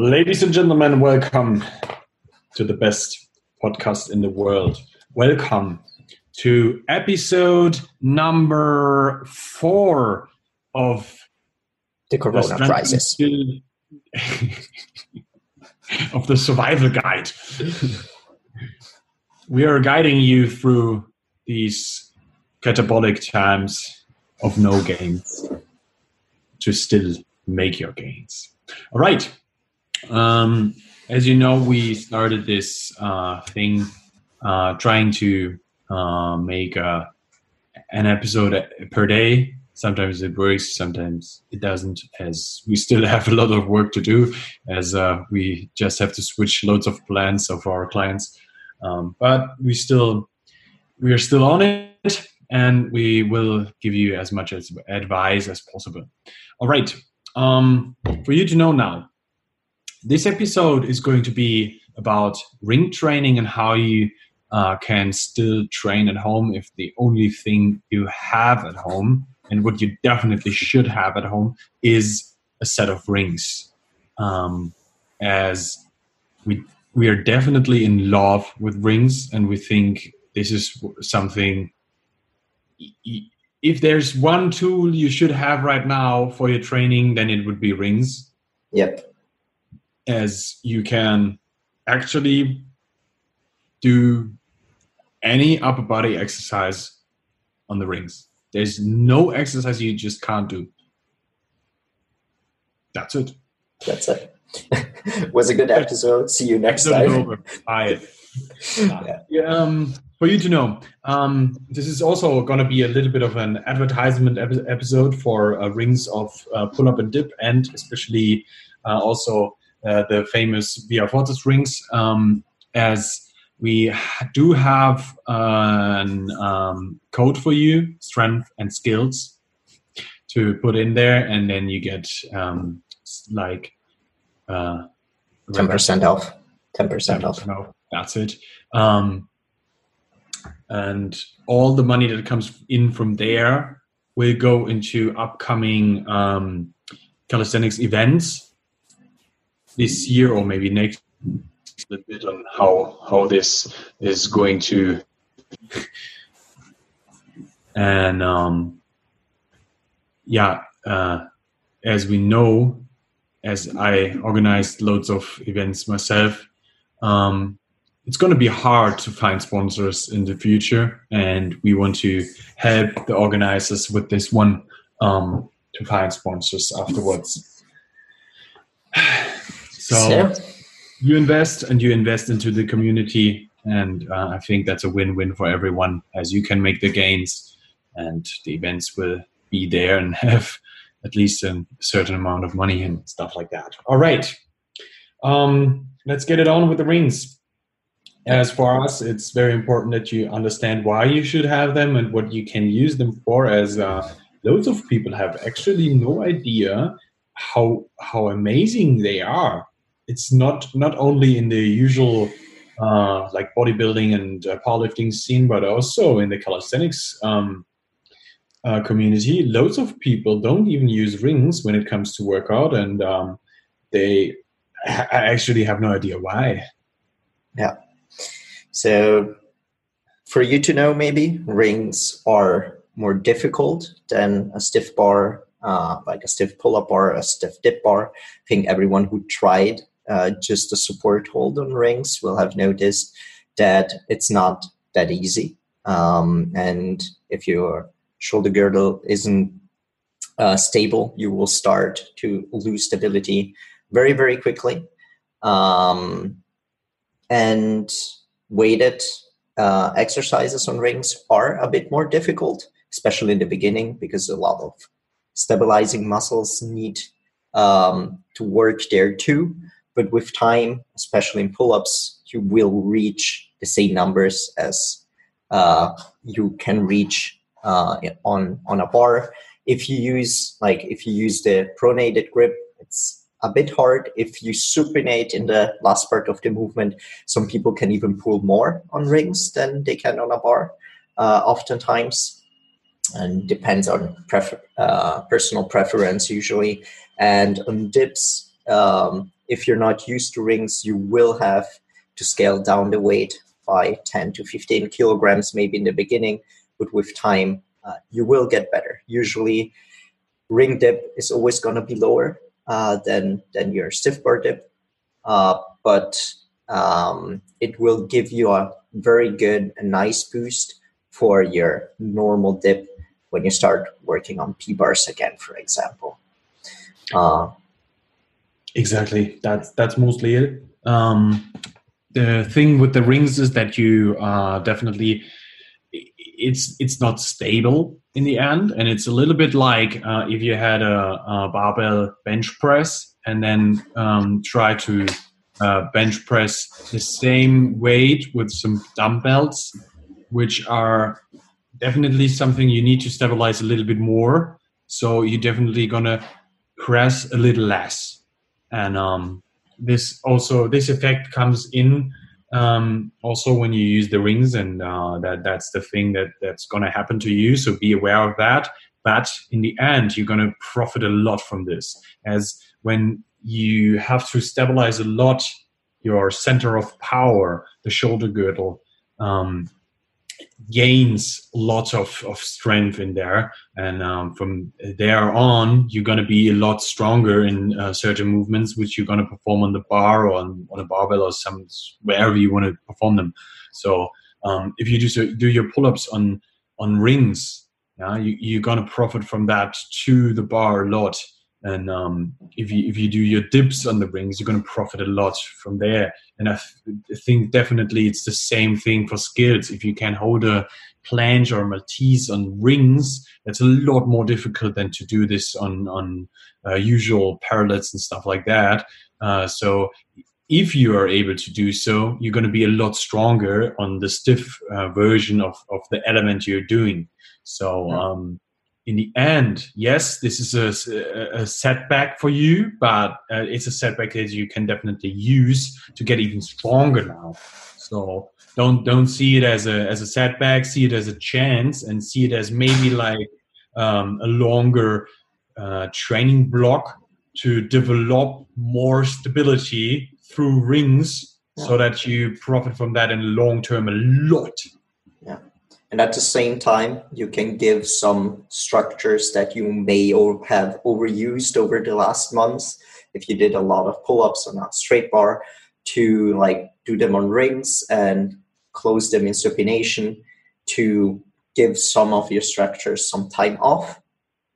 Ladies and gentlemen, welcome to the best podcast in the world. Welcome to episode number four of the Corona the crisis. of the survival guide. we are guiding you through these catabolic times of no gains to still make your gains. All right. Um, as you know, we started this uh, thing uh, trying to uh, make a, an episode per day. Sometimes it works, sometimes it doesn't, as we still have a lot of work to do, as uh, we just have to switch loads of plans of our clients. Um, but we still we are still on it, and we will give you as much as advice as possible. All right. Um, for you to know now, this episode is going to be about ring training and how you uh, can still train at home if the only thing you have at home and what you definitely should have at home is a set of rings. Um, as we we are definitely in love with rings, and we think this is something. If there's one tool you should have right now for your training, then it would be rings. Yep as you can actually do any upper body exercise on the rings. There's no exercise you just can't do. That's it. That's it. Was a good episode. See you next time. Over. Bye. yeah. Um, for you to know, um, this is also going to be a little bit of an advertisement episode for uh, rings of uh, pull up and dip, and especially uh, also the famous VR Fortis rings, um, as we do have an um, code for you, strength and skills, to put in there, and then you get um, like uh, ten percent off. Ten percent off. No, that's it. Um, and all the money that comes in from there will go into upcoming um, calisthenics events this year or maybe next a bit on how how this is going to and um, yeah uh, as we know as i organized loads of events myself um, it's going to be hard to find sponsors in the future and we want to help the organizers with this one um, to find sponsors afterwards so you invest and you invest into the community, and uh, I think that's a win-win for everyone as you can make the gains, and the events will be there and have at least a certain amount of money and stuff like that. All right, um, let's get it on with the rings. As for us, it's very important that you understand why you should have them and what you can use them for. As uh, loads of people have actually no idea how how amazing they are it's not not only in the usual uh, like bodybuilding and uh, powerlifting scene, but also in the calisthenics um, uh, community. Loads of people don't even use rings when it comes to workout, and um, they ha- actually have no idea why. Yeah. So, for you to know, maybe rings are more difficult than a stiff bar, uh, like a stiff pull-up bar, a stiff dip bar. I think everyone who tried uh, just a support hold on rings will have noticed that it's not that easy. Um, and if your shoulder girdle isn't uh, stable, you will start to lose stability very, very quickly. Um, and weighted uh, exercises on rings are a bit more difficult, especially in the beginning, because a lot of stabilizing muscles need um, to work there too. But with time, especially in pull ups, you will reach the same numbers as uh, you can reach uh, on, on a bar. If you use like if you use the pronated grip, it's a bit hard. If you supinate in the last part of the movement, some people can even pull more on rings than they can on a bar. Uh, oftentimes, and depends on prefer- uh, personal preference usually. And on dips, um, if you're not used to rings, you will have to scale down the weight by 10 to 15 kilograms, maybe in the beginning, but with time, uh, you will get better. Usually, ring dip is always going to be lower uh, than than your stiff bar dip, uh, but um, it will give you a very good, a nice boost for your normal dip when you start working on P bars again, for example. Uh, exactly. That's that's mostly it. Um, the thing with the rings is that you uh, definitely it's it's not stable in the end, and it's a little bit like uh, if you had a, a, barbell bench press and then um, try to uh, bench press the same weight with some dumbbells, which are definitely something you need to stabilize a little bit more. So you're definitely gonna press a little less, and um, this also this effect comes in um, also when you use the rings, and uh, that that's the thing that that's gonna happen to you. So be aware of that. But in the end, you're gonna profit a lot from this, as when you have to stabilize a lot your center of power, the shoulder girdle. Um, gains lots of, of strength in there. And um, from there on you're going to be a lot stronger in uh, certain movements which you're going to perform on the bar or on, on a barbell or some wherever you want to perform them. So um, if you do so, do your pull-ups on on rings yeah, you, you're going to profit from that to the bar a lot and um, if you if you do your dips on the rings, you're going to profit a lot from there. And I th- think definitely it's the same thing for skills. If you can hold a planche or a Maltese on rings, that's a lot more difficult than to do this on on uh, usual parallettes and stuff like that. Uh, so if you are able to do so, you're going to be a lot stronger on the stiff uh, version of, of the element you're doing. So um, in the end, yes, this is a, a setback for you, but uh, it's a setback that you can definitely use to get even stronger now. So don't don't see it as a as a setback. See it as a chance, and see it as maybe like um, a longer uh, training block to develop more stability through rings, yeah. so that you profit from that in long term a lot. Yeah and at the same time you can give some structures that you may or have overused over the last months if you did a lot of pull-ups on a straight bar to like do them on rings and close them in supination to give some of your structures some time off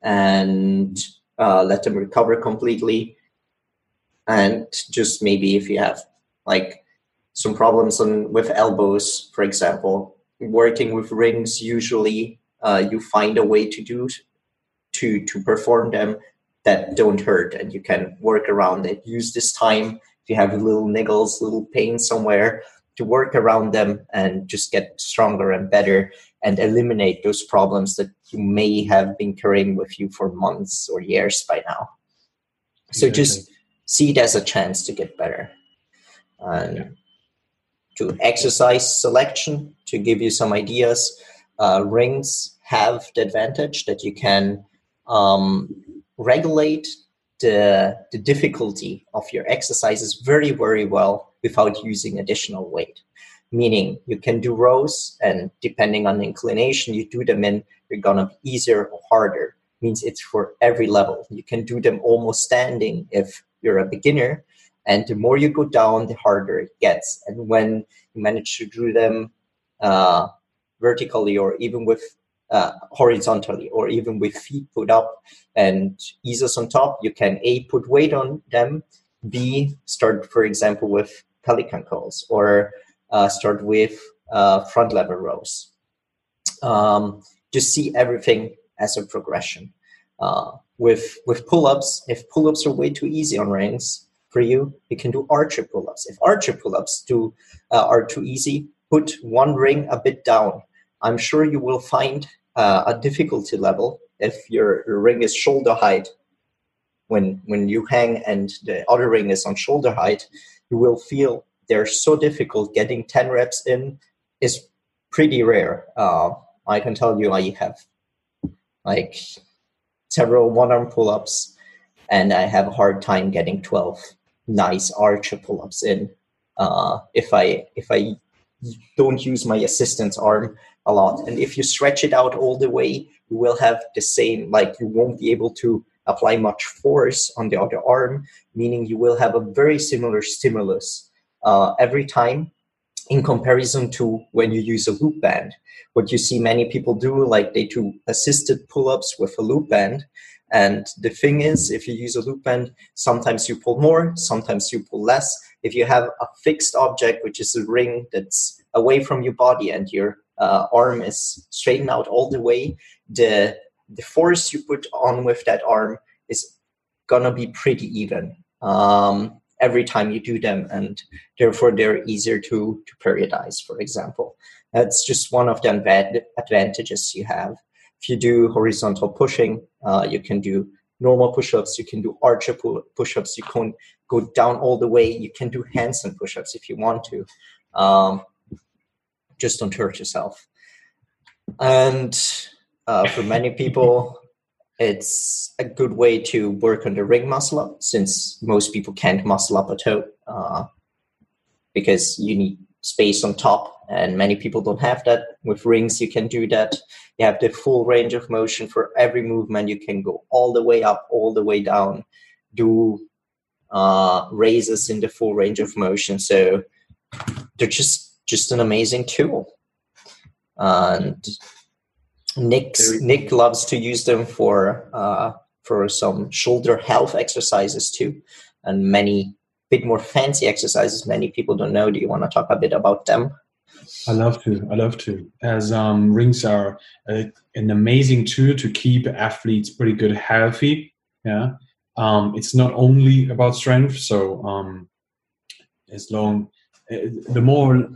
and uh, let them recover completely. And just maybe if you have like some problems on with elbows for example working with rings, usually uh, you find a way to do to to perform them that don't hurt, and you can work around it. Use this time if you have little niggles, little pain somewhere to work around them and just get stronger and better and eliminate those problems that you may have been carrying with you for months or years by now. So just see it as a chance to get better. And to exercise selection to give you some ideas. Uh, rings have the advantage that you can um, regulate the, the difficulty of your exercises very, very well without using additional weight. Meaning you can do rows, and depending on the inclination you do them in, you're gonna be easier or harder. Means it's for every level. You can do them almost standing if you're a beginner, and the more you go down the harder it gets. And when you manage to do them uh, vertically or even with uh, horizontally or even with feet put up and eases on top you can a put weight on them b start for example with pelican curls or uh, start with uh, front lever rows. Um, just see everything as a progression. Uh, with with pull-ups if pull-ups are way too easy on rings for you, you can do archer pull-ups. If archer pull-ups do, uh, are too easy, put one ring a bit down. I'm sure you will find uh, a difficulty level if your, your ring is shoulder height. When when you hang and the other ring is on shoulder height, you will feel they're so difficult. Getting ten reps in is pretty rare. Uh, I can tell you, I have like several one arm pull ups, and I have a hard time getting twelve nice archer pull-ups in uh, if I if I don't use my assistant's arm a lot. And if you stretch it out all the way, you will have the same, like you won't be able to apply much force on the other arm, meaning you will have a very similar stimulus uh, every time in comparison to when you use a loop band. What you see many people do, like they do assisted pull ups with a loop band. And the thing is, if you use a loop band, sometimes you pull more, sometimes you pull less. If you have a fixed object, which is a ring that's away from your body and your uh, arm is straightened out all the way, the the force you put on with that arm is gonna be pretty even um, every time you do them, and therefore they're easier to to periodize. For example, that's just one of the advantages you have. If you do horizontal pushing, uh, you can do normal push-ups. You can do archer push-ups. You can go down all the way. You can do handstand push-ups if you want to. Um, just don't hurt yourself. And uh, for many people, it's a good way to work on the ring muscle up since most people can't muscle up a toe uh, because you need space on top and many people don't have that. With rings you can do that. You have the full range of motion for every movement you can go all the way up all the way down. Do uh, raises in the full range of motion. So they're just just an amazing tool. And Nick Nick loves to use them for uh, for some shoulder health exercises too, and many bit more fancy exercises. Many people don't know. Do you want to talk a bit about them? I love to. I love to. As um, rings are a, an amazing tool to keep athletes pretty good healthy. Yeah, um, it's not only about strength. So um, as long uh, the more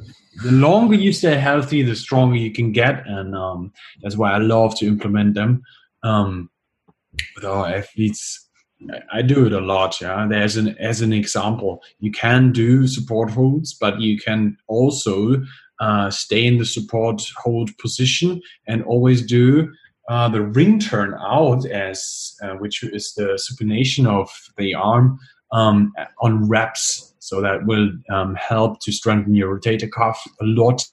the longer you stay healthy, the stronger you can get, and um, that's why I love to implement them um, with our athletes. I, do it a lot. Yeah, there's an as an example, you can do support holds, but you can also uh, stay in the support hold position and always do uh, the ring turn out as uh, which is the supination of the arm um, on reps so that will um, help to strengthen your rotator cuff a lot.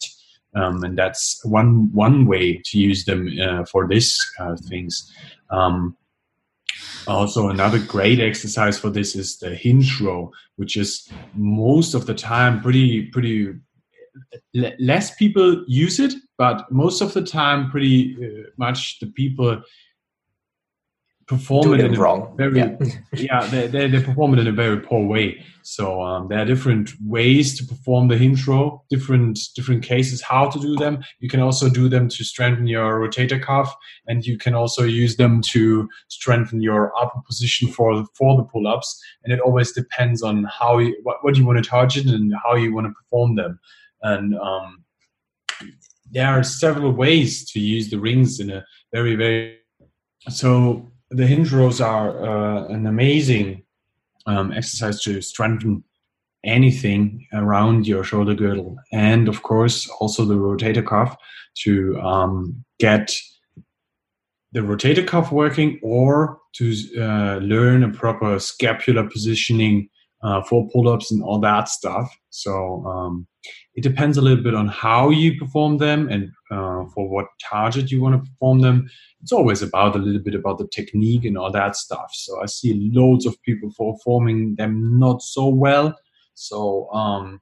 Um, and that's one one way to use them uh, for this uh, things. Um, also, another great exercise for this is the hinge row, which is most of the time pretty pretty less people use it, but most of the time pretty uh, much the people perform it, in wrong. very yeah, yeah they, they, they, perform it in a very poor way. So um, there are different ways to perform the hinge row different different cases how to do them. You can also do them to strengthen your rotator cuff and you can also use them to strengthen your upper position for for the pull-ups. And it always depends on how you what, what you want to target and how you want to perform them. And um, there are several ways to use the rings in a very very so the hinge rows are uh, an amazing um, exercise to strengthen anything around your shoulder girdle. And of course also the rotator cuff to um, get the rotator cuff working or to uh, learn a proper scapular positioning uh, for pull-ups and all that stuff so um, it depends a little bit on how you perform them and uh, for what target you want to perform them. It's always about a little bit about the technique and all that stuff. So I see loads of people performing them not so well. So um,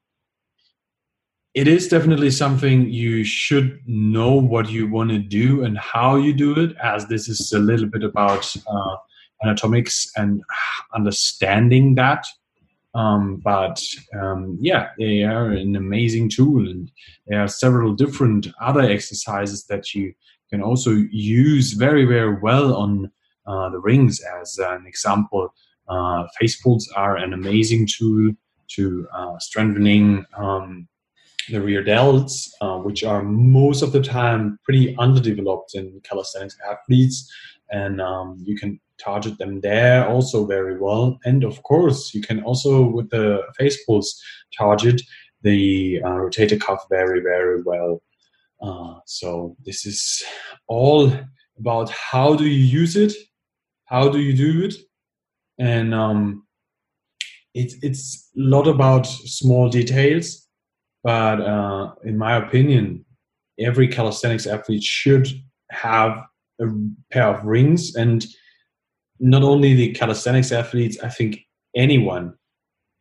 it is definitely something you should know what you want to do and how you do it, as this is a little bit about uh, anatomics and understanding that um, but um, yeah, they are an amazing tool, and there are several different other exercises that you can also use very, very well on uh, the rings. As an example, uh, face pulls are an amazing tool to uh, strengthening um, the rear delts, uh, which are most of the time pretty underdeveloped in calisthenics athletes, and um, you can target them there also very well. And of course, you can also, with the face pulls, target the uh, rotator cuff very, very well. Uh, so this is all about how do you use it, how do you do it, and um, it's it's a lot about small details, but uh, in my opinion, every calisthenics athlete should have a pair of rings, and not only the calisthenics athletes. I think anyone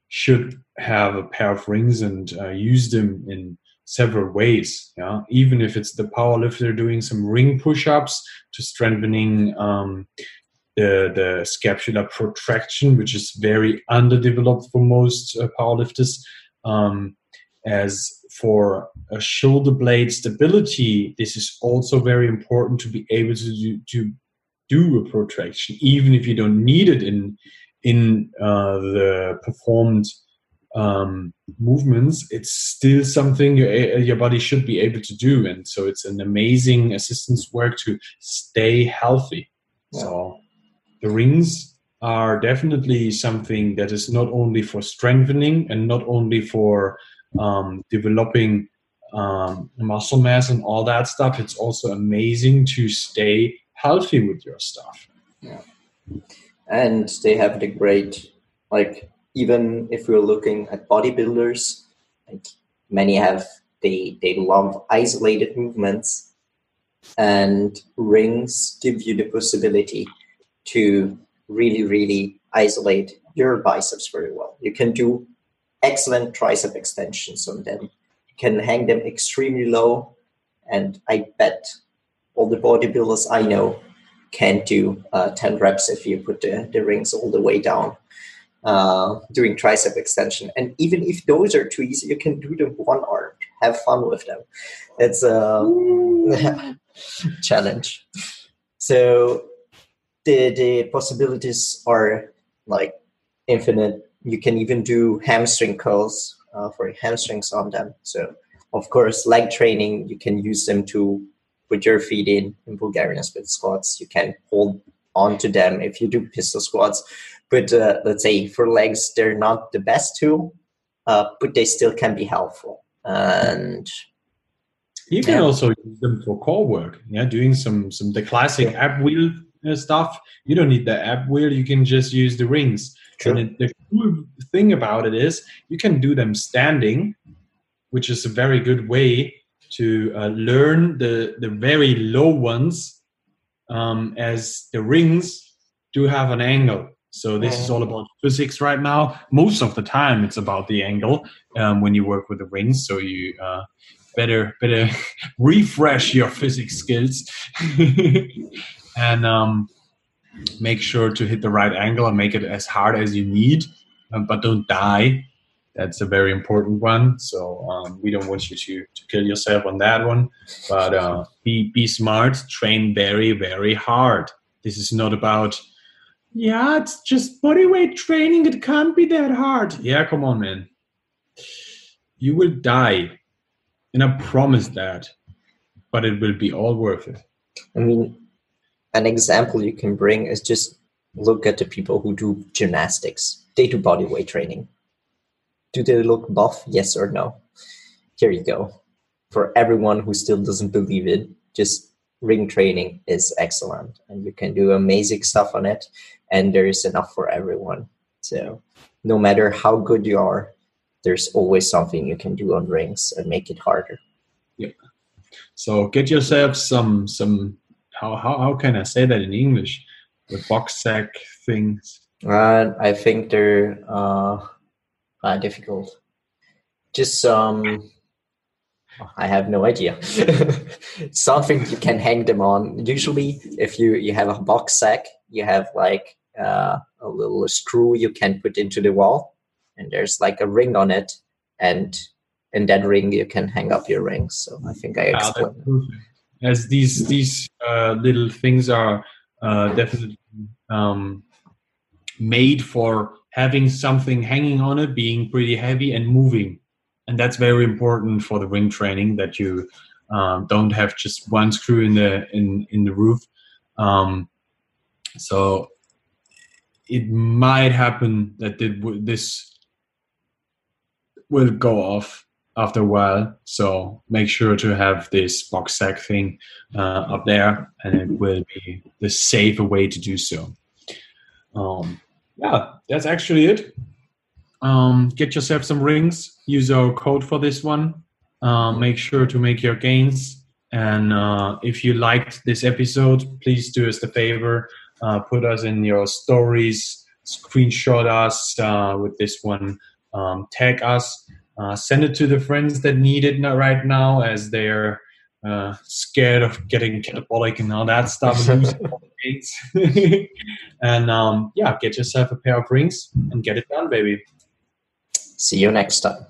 should have a pair of rings and uh, use them in several ways. Yeah, even if it's the power lifter doing some ring push-ups to strengthening um, the the scapular protraction, which is very underdeveloped for most uh, powerlifters. Um, as for a shoulder blade stability, this is also very important to be able to do, to do a protraction, even if you don't need it in in uh, the performed um, movements. It's still something your your body should be able to do, and so it's an amazing assistance work to stay healthy. Yeah. So the rings are definitely something that is not only for strengthening and not only for um, developing um, muscle mass and all that stuff. It's also amazing to stay healthy with your stuff. Yeah, and they have the great like even if we're looking at bodybuilders, like many have they they love isolated movements, and rings give you the possibility to really, really isolate your biceps very well. You can do excellent tricep extensions on them. You can hang them extremely low, and I bet all the bodybuilders I know can do uh, 10 reps if you put the, the rings all the way down uh, doing tricep extension. And even if those are too easy, you can do them one arm. Have fun with them. It's a challenge. So the the possibilities are like infinite. You can even do hamstring curls uh, for hamstrings on them. So of course, leg training you can use them to put your feet in in Bulgarian split squats. You can hold onto them if you do pistol squats. But uh, let's say for legs, they're not the best tool, uh, but they still can be helpful. And you can yeah. also use them for core work. Yeah, doing some some the classic ab wheel stuff. You don't need the ab wheel. You can just use the rings. True. And the cool thing about it is you can do them standing, which is a very good way to uh, learn the the very low ones, um, as the rings do have an angle. So this is all about physics right now. Most of the time, it's about the angle um, when you work with the rings. So you uh, better better refresh your physics skills and um, make sure to hit the right angle and make it as hard as you need, um, but don't die. That's a very important one. So um, we don't want you to, to kill yourself on that one. But uh, be be smart. Train very very hard. This is not about yeah, it's just body weight training. It can't be that hard. Yeah, come on, man. You will die, and I promise that. But it will be all worth it. I mean, an example you can bring is just look at the people who do gymnastics. They do body weight training. Do they look buff? Yes or no? Here you go. For everyone who still doesn't believe it, just ring training is excellent and you can do amazing stuff on it and there is enough for everyone. So no matter how good you are, there's always something you can do on rings and make it harder. Yeah. So get yourself some some how, how, how can I say that in English? The box sack things. Uh, I think they're uh, uh, difficult. Just um, I have no idea. Something you can hang them on. Usually, if you you have a box sack, you have like uh, a little screw you can put into the wall, and there's like a ring on it, and in that ring you can hang up your rings. So I think I explained as these these uh, little things are uh, definitely um, made for having something hanging on it, being pretty heavy and moving, and that's very important for the ring training that you um, don't have just one screw in the in in the roof. Um, so it might happen that this will go off after a while. So make sure to have this box sack thing uh, up there, and it will be the safer way to do so. Um, yeah, that's actually it. um, get yourself some rings. Use our code for this one. Uh, make sure to make your gains. And uh, if you liked this episode, please do us the favor. Uh, put us in your stories, screenshot us uh, with this one, um, tag us, uh, send it to the friends that need it right now as they're uh, scared of getting catabolic and all that stuff. and um, yeah, get yourself a pair of rings and get it done, baby. See you next time.